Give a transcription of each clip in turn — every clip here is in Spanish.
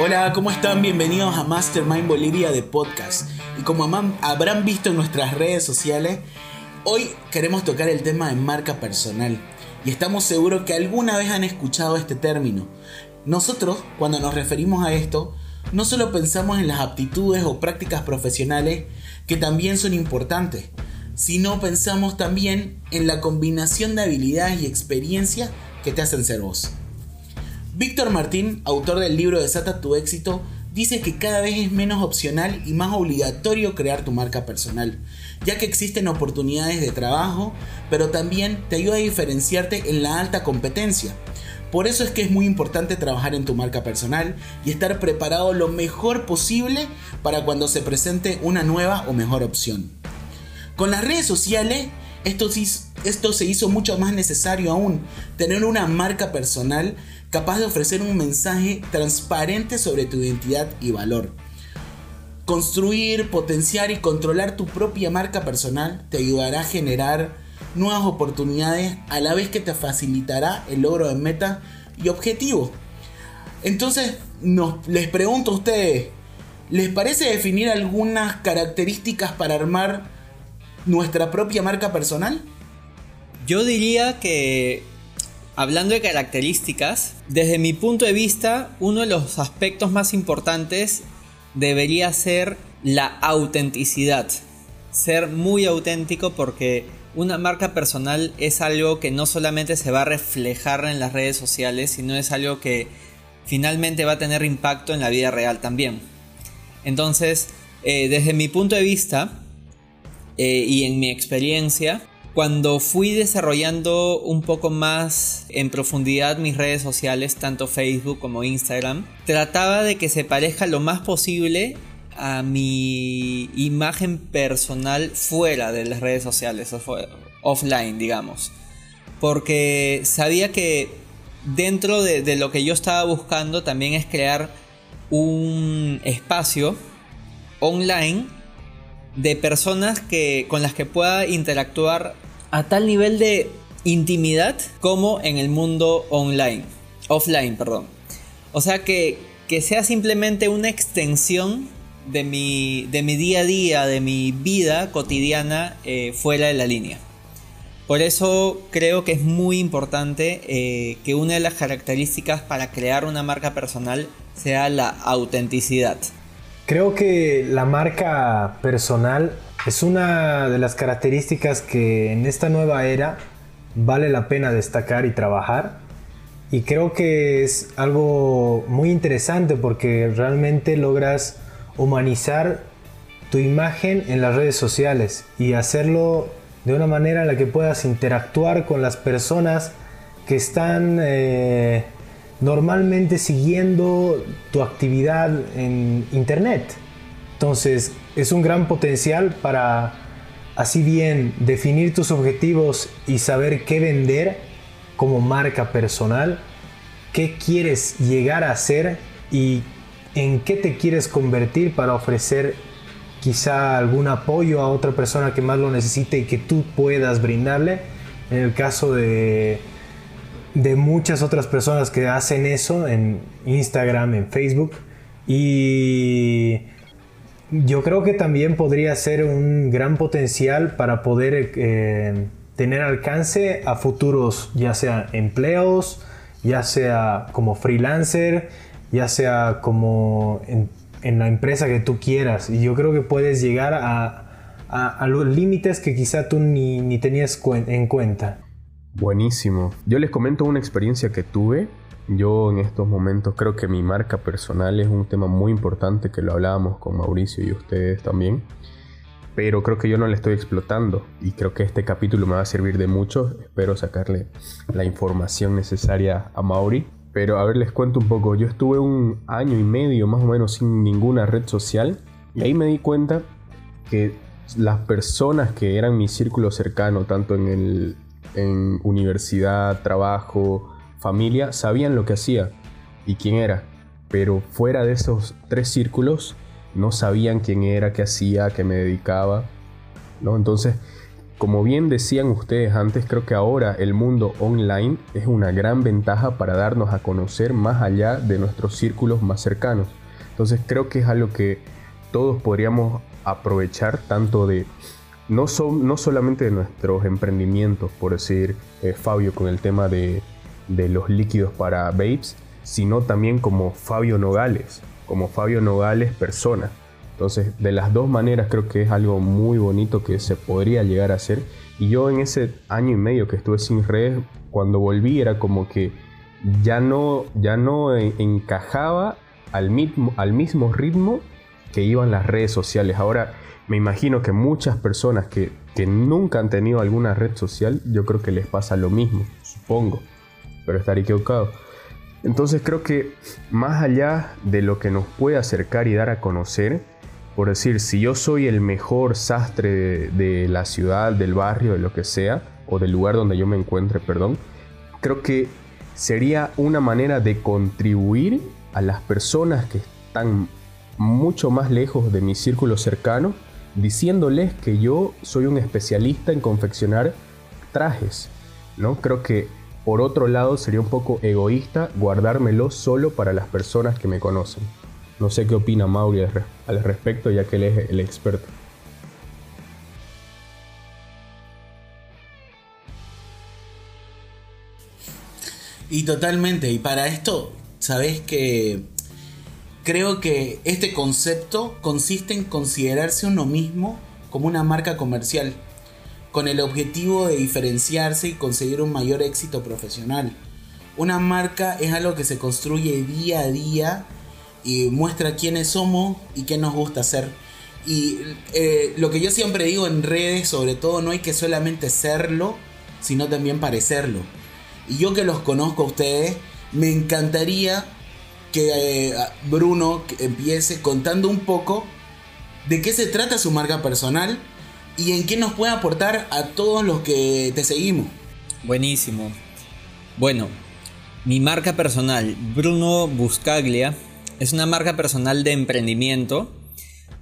Hola, ¿cómo están? Bienvenidos a Mastermind Bolivia de podcast. Y como habrán visto en nuestras redes sociales, hoy queremos tocar el tema de marca personal. Y estamos seguros que alguna vez han escuchado este término. Nosotros, cuando nos referimos a esto, no solo pensamos en las aptitudes o prácticas profesionales que también son importantes, sino pensamos también en la combinación de habilidades y experiencias que te hacen ser vos. Víctor Martín, autor del libro Desata tu éxito, dice que cada vez es menos opcional y más obligatorio crear tu marca personal, ya que existen oportunidades de trabajo, pero también te ayuda a diferenciarte en la alta competencia. Por eso es que es muy importante trabajar en tu marca personal y estar preparado lo mejor posible para cuando se presente una nueva o mejor opción. Con las redes sociales, esto, se hizo mucho más necesario aún, tener una marca personal capaz de ofrecer un mensaje transparente sobre tu identidad y valor. Construir, potenciar y controlar tu propia marca personal te ayudará a generar nuevas oportunidades a la vez que te facilitará el logro de metas y objetivos. Entonces, les pregunto a ustedes, ¿les parece definir algunas características para armar nuestra propia marca personal? Yo diría que, hablando de características, desde mi punto de vista, uno de los aspectos más importantes debería ser la autenticidad. Ser muy auténtico porque una marca personal es algo que no solamente se va a reflejar en las redes sociales, sino es algo que finalmente va a tener impacto en la vida real también. Entonces, eh, desde mi punto de vista eh, y en mi experiencia, cuando fui desarrollando un poco más en profundidad mis redes sociales, tanto Facebook como Instagram, trataba de que se parezca lo más posible a mi imagen personal fuera de las redes sociales, offline, digamos. Porque sabía que dentro de, lo que yo estaba buscando también es crear un espacio online de personas que, con las que pueda interactuar a tal nivel de intimidad como en el mundo online, offline, perdón. O sea que, que sea simplemente una extensión de mi, de mi día a día, de mi vida cotidiana eh, fuera de la línea. Por eso creo que es muy importante eh, que una de las características para crear una marca personal sea la autenticidad. Creo que la marca personal es una de las características que en esta nueva era vale la pena destacar y trabajar. Y creo que es algo muy interesante porque realmente logras humanizar tu imagen en las redes sociales y hacerlo de una manera en la que puedas interactuar con las personas que están eh, normalmente siguiendo tu actividad en internet. Entonces es un gran potencial para así bien definir tus objetivos y saber qué vender como marca personal, qué quieres llegar a hacer y en qué te quieres convertir para ofrecer quizá algún apoyo a otra persona que más lo necesite y que tú puedas brindarle. En el caso de, de muchas otras personas que hacen eso en Instagram, en Facebook. Y yo creo que también podría ser un gran potencial para poder eh, tener alcance a futuros, ya sea empleos, ya sea como freelancer, ya sea como en, la empresa que tú quieras. Y yo creo que puedes llegar a, los límites que quizá tú ni, ni tenías en cuenta. Buenísimo. Yo les comento una experiencia que tuve. Yo en estos momentos creo que mi marca personal es un tema muy importante que lo hablábamos con Mauricio y ustedes también. Pero creo que yo no le estoy explotando y creo que este capítulo me va a servir de mucho. Espero sacarle la información necesaria a Mauri pero a ver, les cuento un poco. Yo estuve un año y medio más o menos sin ninguna red social y ahí me di cuenta que las personas que eran mi círculo cercano, tanto en, el, en universidad, trabajo, familia, sabían lo que hacía y quién era. Pero fuera de esos tres círculos no sabían quién era, qué hacía, qué me dedicaba. ¿no? Entonces como bien decían ustedes antes, creo que ahora el mundo online es una gran ventaja para darnos a conocer más allá de nuestros círculos más cercanos. Entonces creo que es algo que todos podríamos aprovechar tanto de no, no solamente de nuestros emprendimientos, por decir eh, Fabio con el tema de, de los líquidos para vapes, sino también como Fabio Nogales, como Fabio Nogales persona. Entonces, de las dos maneras creo que es algo muy bonito que se podría llegar a hacer. Y yo en ese año y medio que estuve sin redes, cuando volví era como que ya no, ya no encajaba al mismo, al mismo ritmo que iban las redes sociales. Ahora me imagino que muchas personas que, que nunca han tenido alguna red social, yo creo que les pasa lo mismo, supongo, pero estaré equivocado. Entonces creo que más allá de lo que nos puede acercar y dar a conocer, por decir, si yo soy el mejor sastre de, la ciudad, del barrio, de lo que sea, o del lugar donde yo me encuentre, perdón, creo que sería una manera de contribuir a las personas que están mucho más lejos de mi círculo cercano, diciéndoles que yo soy un especialista en confeccionar trajes, ¿no? Creo que por otro lado sería un poco egoísta guardármelo solo para las personas que me conocen. No sé qué opina Mauri al respecto, ya que él es el experto. Y totalmente, y para esto, sabes que creo que este concepto consiste en considerarse uno mismo como una marca comercial, con el objetivo de diferenciarse y conseguir un mayor éxito profesional. Una marca es algo que se construye día a día y muestra quiénes somos y qué nos gusta hacer. Y eh, lo que yo siempre digo en redes, sobre todo, no hay que solamente serlo, sino también parecerlo. Y yo que los conozco a ustedes, me encantaría que eh, Bruno empiece contando un poco de qué se trata su marca personal y en qué nos puede aportar a todos los que te seguimos. Buenísimo. Bueno, mi marca personal, Bruno Buscaglia, es una marca personal de emprendimiento.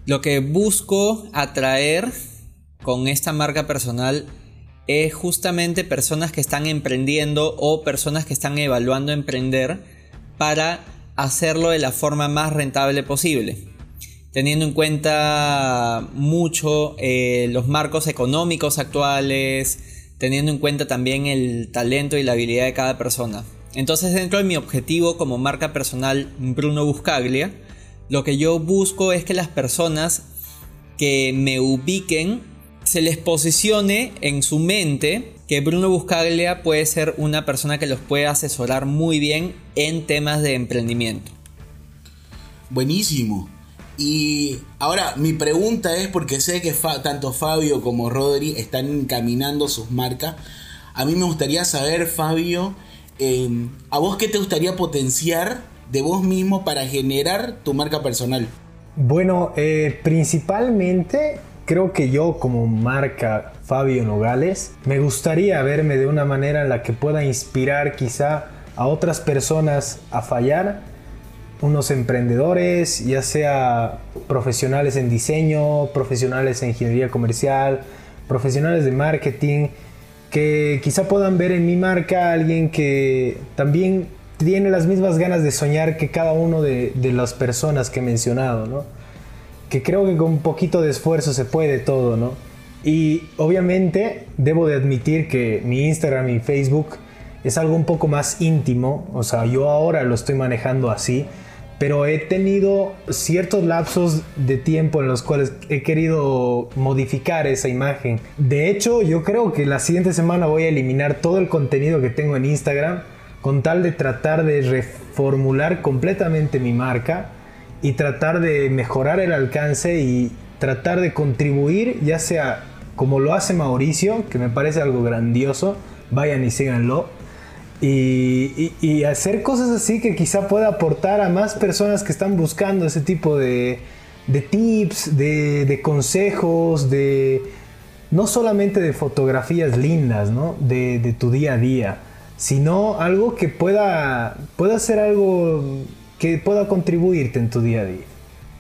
Lo que busco atraer con esta marca personal es justamente personas que están emprendiendo o personas que están evaluando emprender para hacerlo de la forma más rentable posible. Teniendo en cuenta mucho eh, los marcos económicos actuales, teniendo en cuenta también el talento y la habilidad de cada persona. Entonces dentro de mi objetivo como marca personal Bruno Buscaglia, lo que yo busco es que las personas que me ubiquen se les posicione en su mente que Bruno Buscaglia puede ser una persona que los puede asesorar muy bien en temas de emprendimiento. Buenísimo. Y ahora mi pregunta es porque sé que tanto Fabio como Rodri están encaminando sus marcas. A mí me gustaría saber, Fabio, Em, ¿a vos qué te gustaría potenciar de vos mismo para generar tu marca personal? Bueno, eh, principalmente creo que yo como marca Fabio Nogales me gustaría verme de una manera en la que pueda inspirar quizá a otras personas a fallar, unos emprendedores, ya sea profesionales en diseño, profesionales en ingeniería comercial, profesionales de marketing, que quizá puedan ver en mi marca a alguien que también tiene las mismas ganas de soñar que cada uno de, las personas que he mencionado, ¿no? Que creo que con un poquito de esfuerzo se puede todo, ¿no? Y obviamente debo de admitir que mi Instagram y Facebook es algo un poco más íntimo, o sea, yo ahora lo estoy manejando así, pero he tenido ciertos lapsos de tiempo en los cuales he querido modificar esa imagen. De hecho, yo creo que la siguiente semana voy a eliminar todo el contenido que tengo en Instagram con tal de tratar de reformular completamente mi marca y tratar de mejorar el alcance y tratar de contribuir, ya sea como lo hace Mauricio, que me parece algo grandioso, vayan y síganlo, y, hacer cosas así que quizá pueda aportar a más personas que están buscando ese tipo de, tips, de, consejos, de no solamente de fotografías lindas, ¿no? De, tu día a día, sino algo que pueda, pueda ser algo que pueda contribuirte en tu día a día.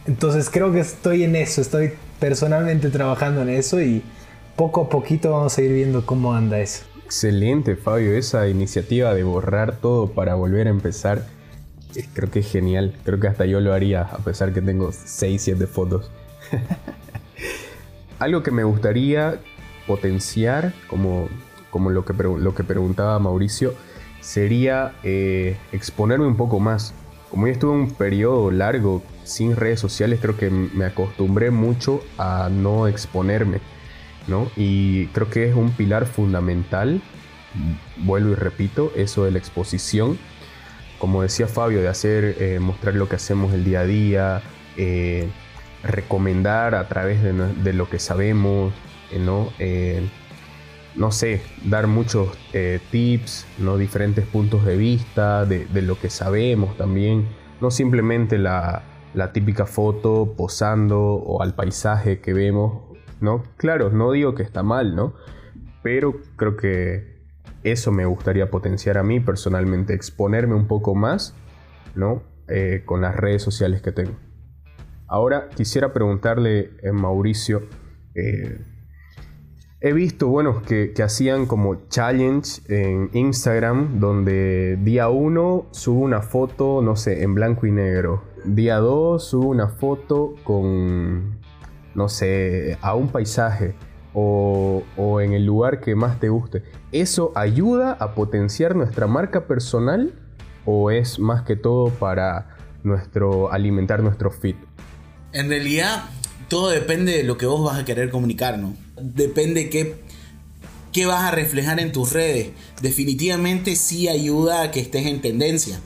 Entonces creo que estoy en eso, estoy personalmente trabajando en eso y poco a poquito vamos a ir viendo cómo anda eso. Excelente, Fabio, esa iniciativa de borrar todo para volver a empezar. eh, Creo que es genial. Creo que hasta yo lo haría, a pesar que tengo 6, 7 fotos. Algo que me gustaría potenciar, como, como lo, que, lo que preguntaba Mauricio, sería eh, exponerme un poco más. Como yo estuve un periodo largo sin redes sociales, creo que me acostumbré mucho a no exponerme. Y creo que es un pilar fundamental, vuelvo y repito, eso de la exposición. Como decía Fabio, de hacer, eh, mostrar lo que hacemos el día a día, eh, recomendar a través de, lo que sabemos, eh, ¿no? No sé, dar muchos tips, ¿no? diferentes puntos de vista de, de lo que sabemos también, no simplemente la, la típica foto posando o al paisaje que vemos, ¿no? Claro, no digo que está mal, ¿no? Pero creo que eso me gustaría potenciar a mí personalmente, exponerme un poco más, ¿no? Eh, con las redes sociales que tengo. Ahora quisiera preguntarle a Mauricio, eh, he visto, bueno, que, que hacían como challenge en Instagram, donde día 1 subo una foto, no sé, en blanco y negro. Día 2 subo una foto con, no sé, a un paisaje o, o en el lugar que más te guste. ¿Eso ayuda a potenciar nuestra marca personal o es más que todo para nuestro alimentar nuestro feed? En realidad, todo depende de lo que vos vas a querer comunicar, ¿no? Depende qué, qué vas a reflejar en tus redes. Definitivamente sí ayuda a que estés en tendencia.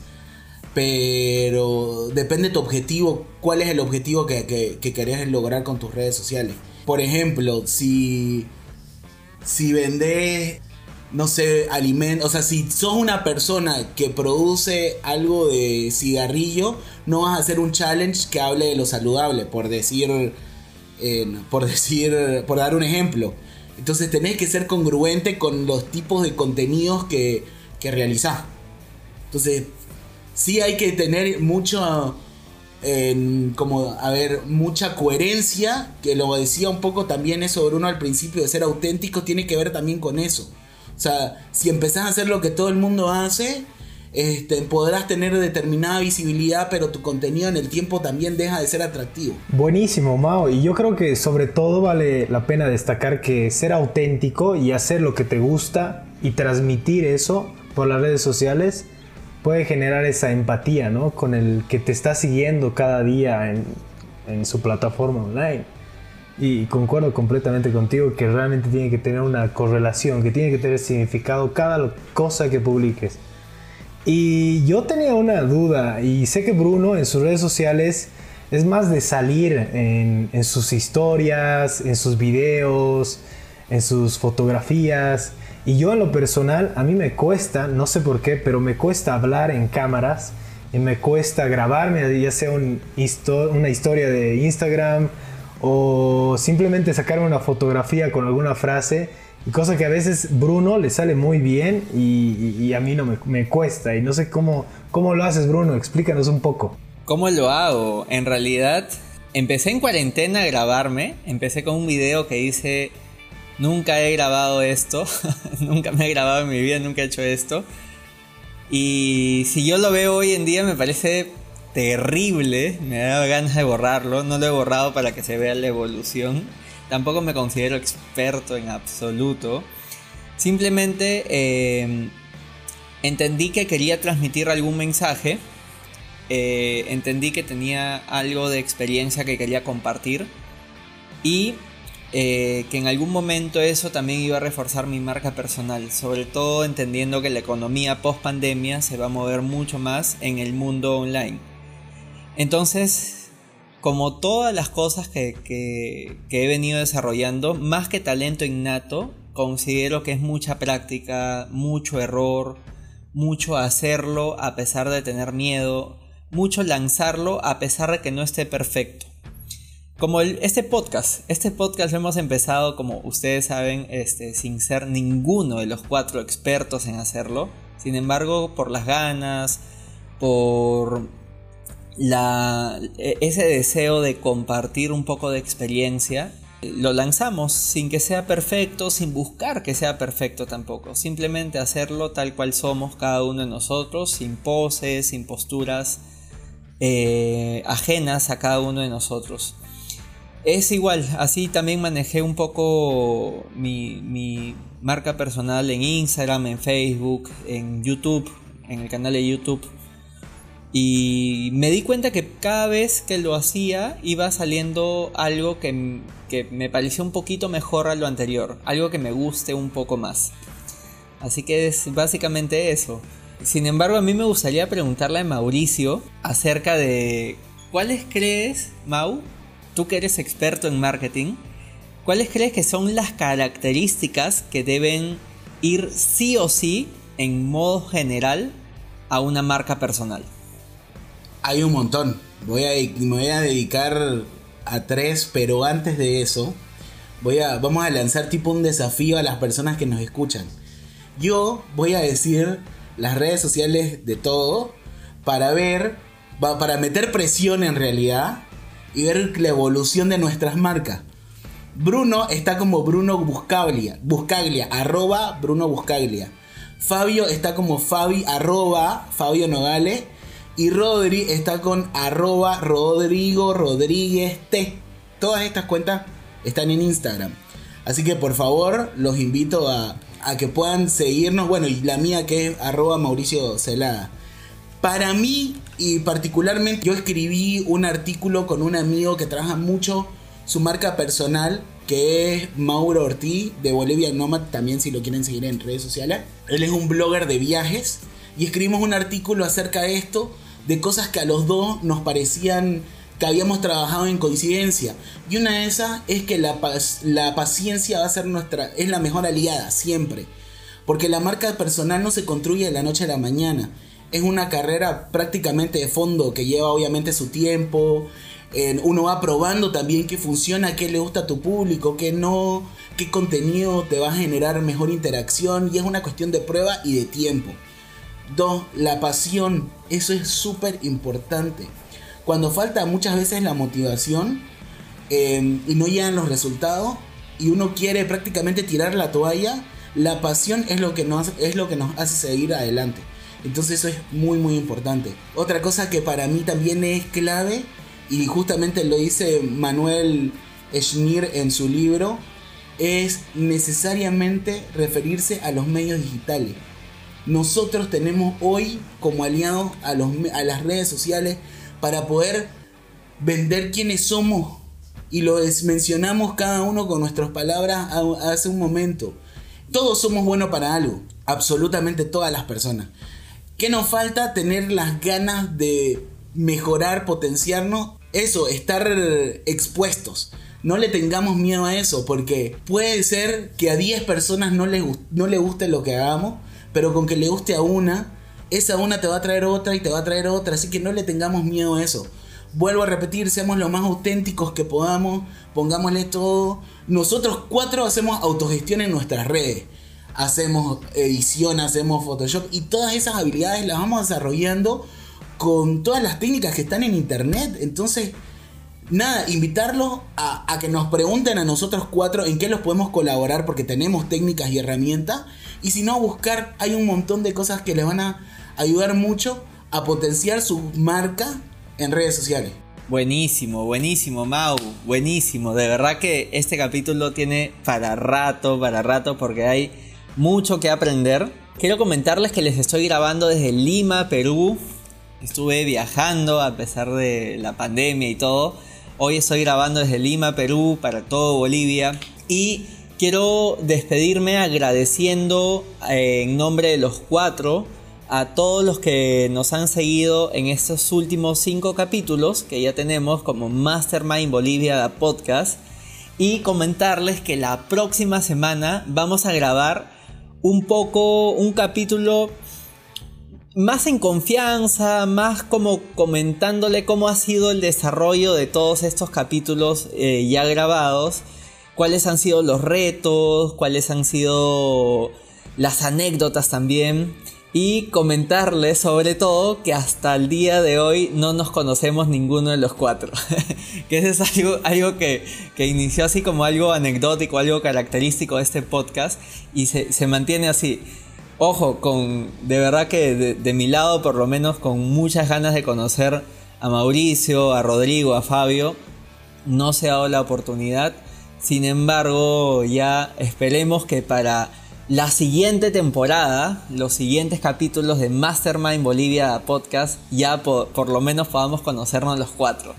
Pero depende tu objetivo, cuál es el objetivo que, que, que querés lograr con tus redes sociales. Por ejemplo, si, si vendés, no sé, alimentos, o sea, si sos una persona que produce algo de cigarrillo, no vas a hacer un challenge que hable de lo saludable, por decir, por decir, por dar un ejemplo. Entonces tenés que ser congruente con los tipos de contenidos que, que realizás. Entonces, sí hay que tener mucho, en, como, a ver, mucha coherencia, que lo decía un poco también eso Bruno al principio, de ser auténtico, tiene que ver también con eso. O sea, si empezás a hacer lo que todo el mundo hace, este, podrás tener determinada visibilidad, pero tu contenido en el tiempo también deja de ser atractivo. Buenísimo, Mao. Y yo creo que sobre todo vale la pena destacar que ser auténtico y hacer lo que te gusta y transmitir eso por las redes sociales puede generar esa empatía, ¿no? Con el que te está siguiendo cada día en, en su plataforma online. Y concuerdo completamente contigo que realmente tiene que tener una correlación, que tiene que tener significado cada cosa que publiques. Y yo tenía una duda, y sé que Bruno en sus redes sociales es más de salir en, en sus historias, en sus videos, en sus fotografías. Y yo en lo personal, a mí me cuesta, no sé por qué, pero me cuesta hablar en cámaras y me cuesta grabarme, ya sea una historia de Instagram o simplemente sacarme una fotografía con alguna frase. Cosa que a veces Bruno le sale muy bien y, a mí no me, me cuesta. Y no sé cómo, cómo lo haces, Bruno. Explícanos un poco. ¿Cómo lo hago? En realidad, empecé en cuarentena a grabarme. Empecé con un video que dice, nunca he grabado esto, nunca me he grabado en mi vida, nunca he hecho esto. Y si yo lo veo hoy en día me parece terrible, me da ganas de borrarlo, no lo he borrado para que se vea la evolución. Tampoco me considero experto en absoluto. Simplemente eh, entendí que quería transmitir algún mensaje eh, entendí que tenía algo de experiencia que quería compartir y eh, que en algún momento eso también iba a reforzar mi marca personal, sobre todo entendiendo que la economía post pandemia se va a mover mucho más en el mundo online. Entonces, como todas las cosas que, que, que he venido desarrollando, más que talento innato, considero que es mucha práctica, mucho error, mucho hacerlo a pesar de tener miedo, mucho lanzarlo a pesar de que no esté perfecto. Como este podcast, este podcast lo hemos empezado, como ustedes saben, este, sin ser ninguno de los cuatro expertos en hacerlo. Sin embargo, por las ganas, por la, ese deseo de compartir un poco de experiencia, lo lanzamos sin que sea perfecto, sin buscar que sea perfecto tampoco. Simplemente hacerlo tal cual somos cada uno de nosotros, sin poses, sin posturas eh, ajenas a cada uno de nosotros. Es igual, así también manejé un poco mi, marca personal en Instagram, en Facebook, en YouTube, en el canal de YouTube. Y me di cuenta que cada vez que lo hacía iba saliendo algo que, que, me pareció un poquito mejor a lo anterior, algo que me guste un poco más. Así que es básicamente eso. Sin embargo, a mí me gustaría preguntarle a Mauricio acerca de cuáles crees, Mau, tú que eres experto en marketing, cuáles crees que son las características que deben ir sí o sí en modo general a una marca personal. Hay un montón. Voy a, me voy a dedicar a tres, pero antes de eso, voy a, vamos a lanzar tipo un desafío a las personas que nos escuchan. Yo voy a decir las redes sociales de todo para ver, para meter presión en realidad y ver la evolución de nuestras marcas. Bruno está como Bruno Buscaglia, Buscaglia, arroba Bruno Buscaglia. Fabio está como Fabi, arroba Fabio Nogales. Y Rodri está con arroba Rodrigo Rodríguez T. Todas estas cuentas están en Instagram. Así que por favor los invito a, a que puedan seguirnos. Bueno, y la mía que es arroba Mauricio Celada. Para mí y particularmente yo escribí un artículo con un amigo que trabaja mucho su marca personal que es Mauro Ortiz de Bolivia Nomad, también si lo quieren seguir en redes sociales. Él es un blogger de viajes y escribimos un artículo acerca de esto de cosas que a los dos nos parecían que habíamos trabajado en coincidencia. Y una de esas es que la, la paciencia va a ser nuestra, es la mejor aliada, siempre. Porque la marca personal no se construye de la noche a la mañana. Es una carrera prácticamente de fondo que lleva obviamente su tiempo. uno va probando también qué funciona, qué le gusta a tu público, qué no, qué contenido te va a generar mejor interacción. Y es una cuestión de prueba y de tiempo. Dos, la pasión. Eso es súper importante. Cuando falta muchas veces la motivación em, y no llegan los resultados y uno quiere prácticamente tirar la toalla, la pasión es lo que nos, es lo que nos hace seguir adelante. Entonces eso es muy muy importante. Otra cosa que para mí también es clave y justamente lo dice Manuel Schneer en su libro, es necesariamente referirse a los medios digitales nosotros tenemos hoy como aliados a, los, a las redes sociales para poder vender quiénes somos. Y lo mencionamos cada uno con nuestras palabras hace un momento. Todos somos buenos para algo, absolutamente todas las personas. ¿Qué nos falta? Tener las ganas de mejorar, potenciarnos. Eso, estar expuestos. No le tengamos miedo a eso, porque puede ser que a 10 personas no les, no guste lo que hagamos, pero con que le guste a una, esa una te va a traer otra y te va a traer otra, así que no le tengamos miedo a eso. Vuelvo a repetir, seamos lo más auténticos que podamos, pongámosle todo. Nosotros cuatro hacemos autogestión en nuestras redes. Hacemos edición, hacemos Photoshop y todas esas habilidades las vamos desarrollando con todas las técnicas que están en internet. Entonces, nada, invitarlos a, que nos pregunten a nosotros cuatro en qué los podemos colaborar porque tenemos técnicas y herramientas y si no, buscar, hay un montón de cosas que les van a ayudar mucho a potenciar su marca en redes sociales. Buenísimo, buenísimo, Mau, buenísimo. De verdad que este capítulo tiene para rato, para rato, porque hay mucho que aprender. Quiero comentarles que les estoy grabando desde Lima, Perú. Estuve viajando a pesar de la pandemia y todo. Hoy estoy grabando desde Lima, Perú, para todo Bolivia. Y Quiero despedirme agradeciendo eh, en nombre de los cuatro a todos los que nos han seguido en estos últimos cinco capítulos que ya tenemos como Mastermind Bolivia Podcast y comentarles que la próxima semana vamos a grabar un poco un capítulo más en confianza, más como comentándole cómo ha sido el desarrollo de todos estos capítulos eh, ya grabados cuáles han sido los retos, cuáles han sido las anécdotas también. Y comentarles sobre todo que hasta el día de hoy no nos conocemos ninguno de los cuatro. que es algo, algo que, inició así como algo anecdótico, algo característico de este podcast y se, mantiene así. Ojo, con de verdad que de mi lado por lo menos con muchas ganas de conocer a Mauricio, a Rodrigo, a Fabio. No se ha dado la oportunidad. Sin embargo, ya esperemos que para la siguiente temporada, los siguientes capítulos de Mastermind Bolivia Podcast, ya por, lo menos podamos conocernos los cuatro.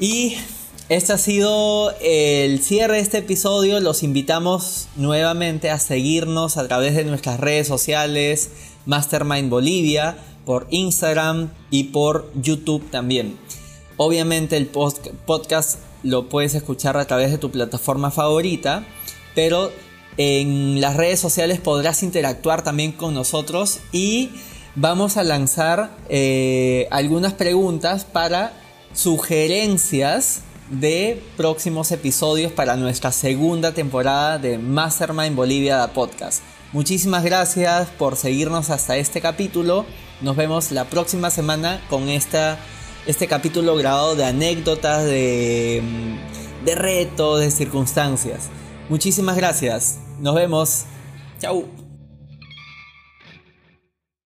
Y este ha sido el cierre de este episodio. Los invitamos nuevamente a seguirnos a través de nuestras redes sociales, Mastermind Bolivia, por Instagram y por YouTube también. Obviamente el podcast lo puedes escuchar a través de tu plataforma favorita, pero en las redes sociales podrás interactuar también con nosotros y vamos a lanzar eh, algunas preguntas para sugerencias de próximos episodios para nuestra segunda temporada de Mastermind Bolivia Podcast. Muchísimas gracias por seguirnos hasta este capítulo. Nos vemos la próxima semana con esta, este capítulo grabado de anécdotas, de, de retos, de circunstancias. Muchísimas gracias. Nos vemos. Chau.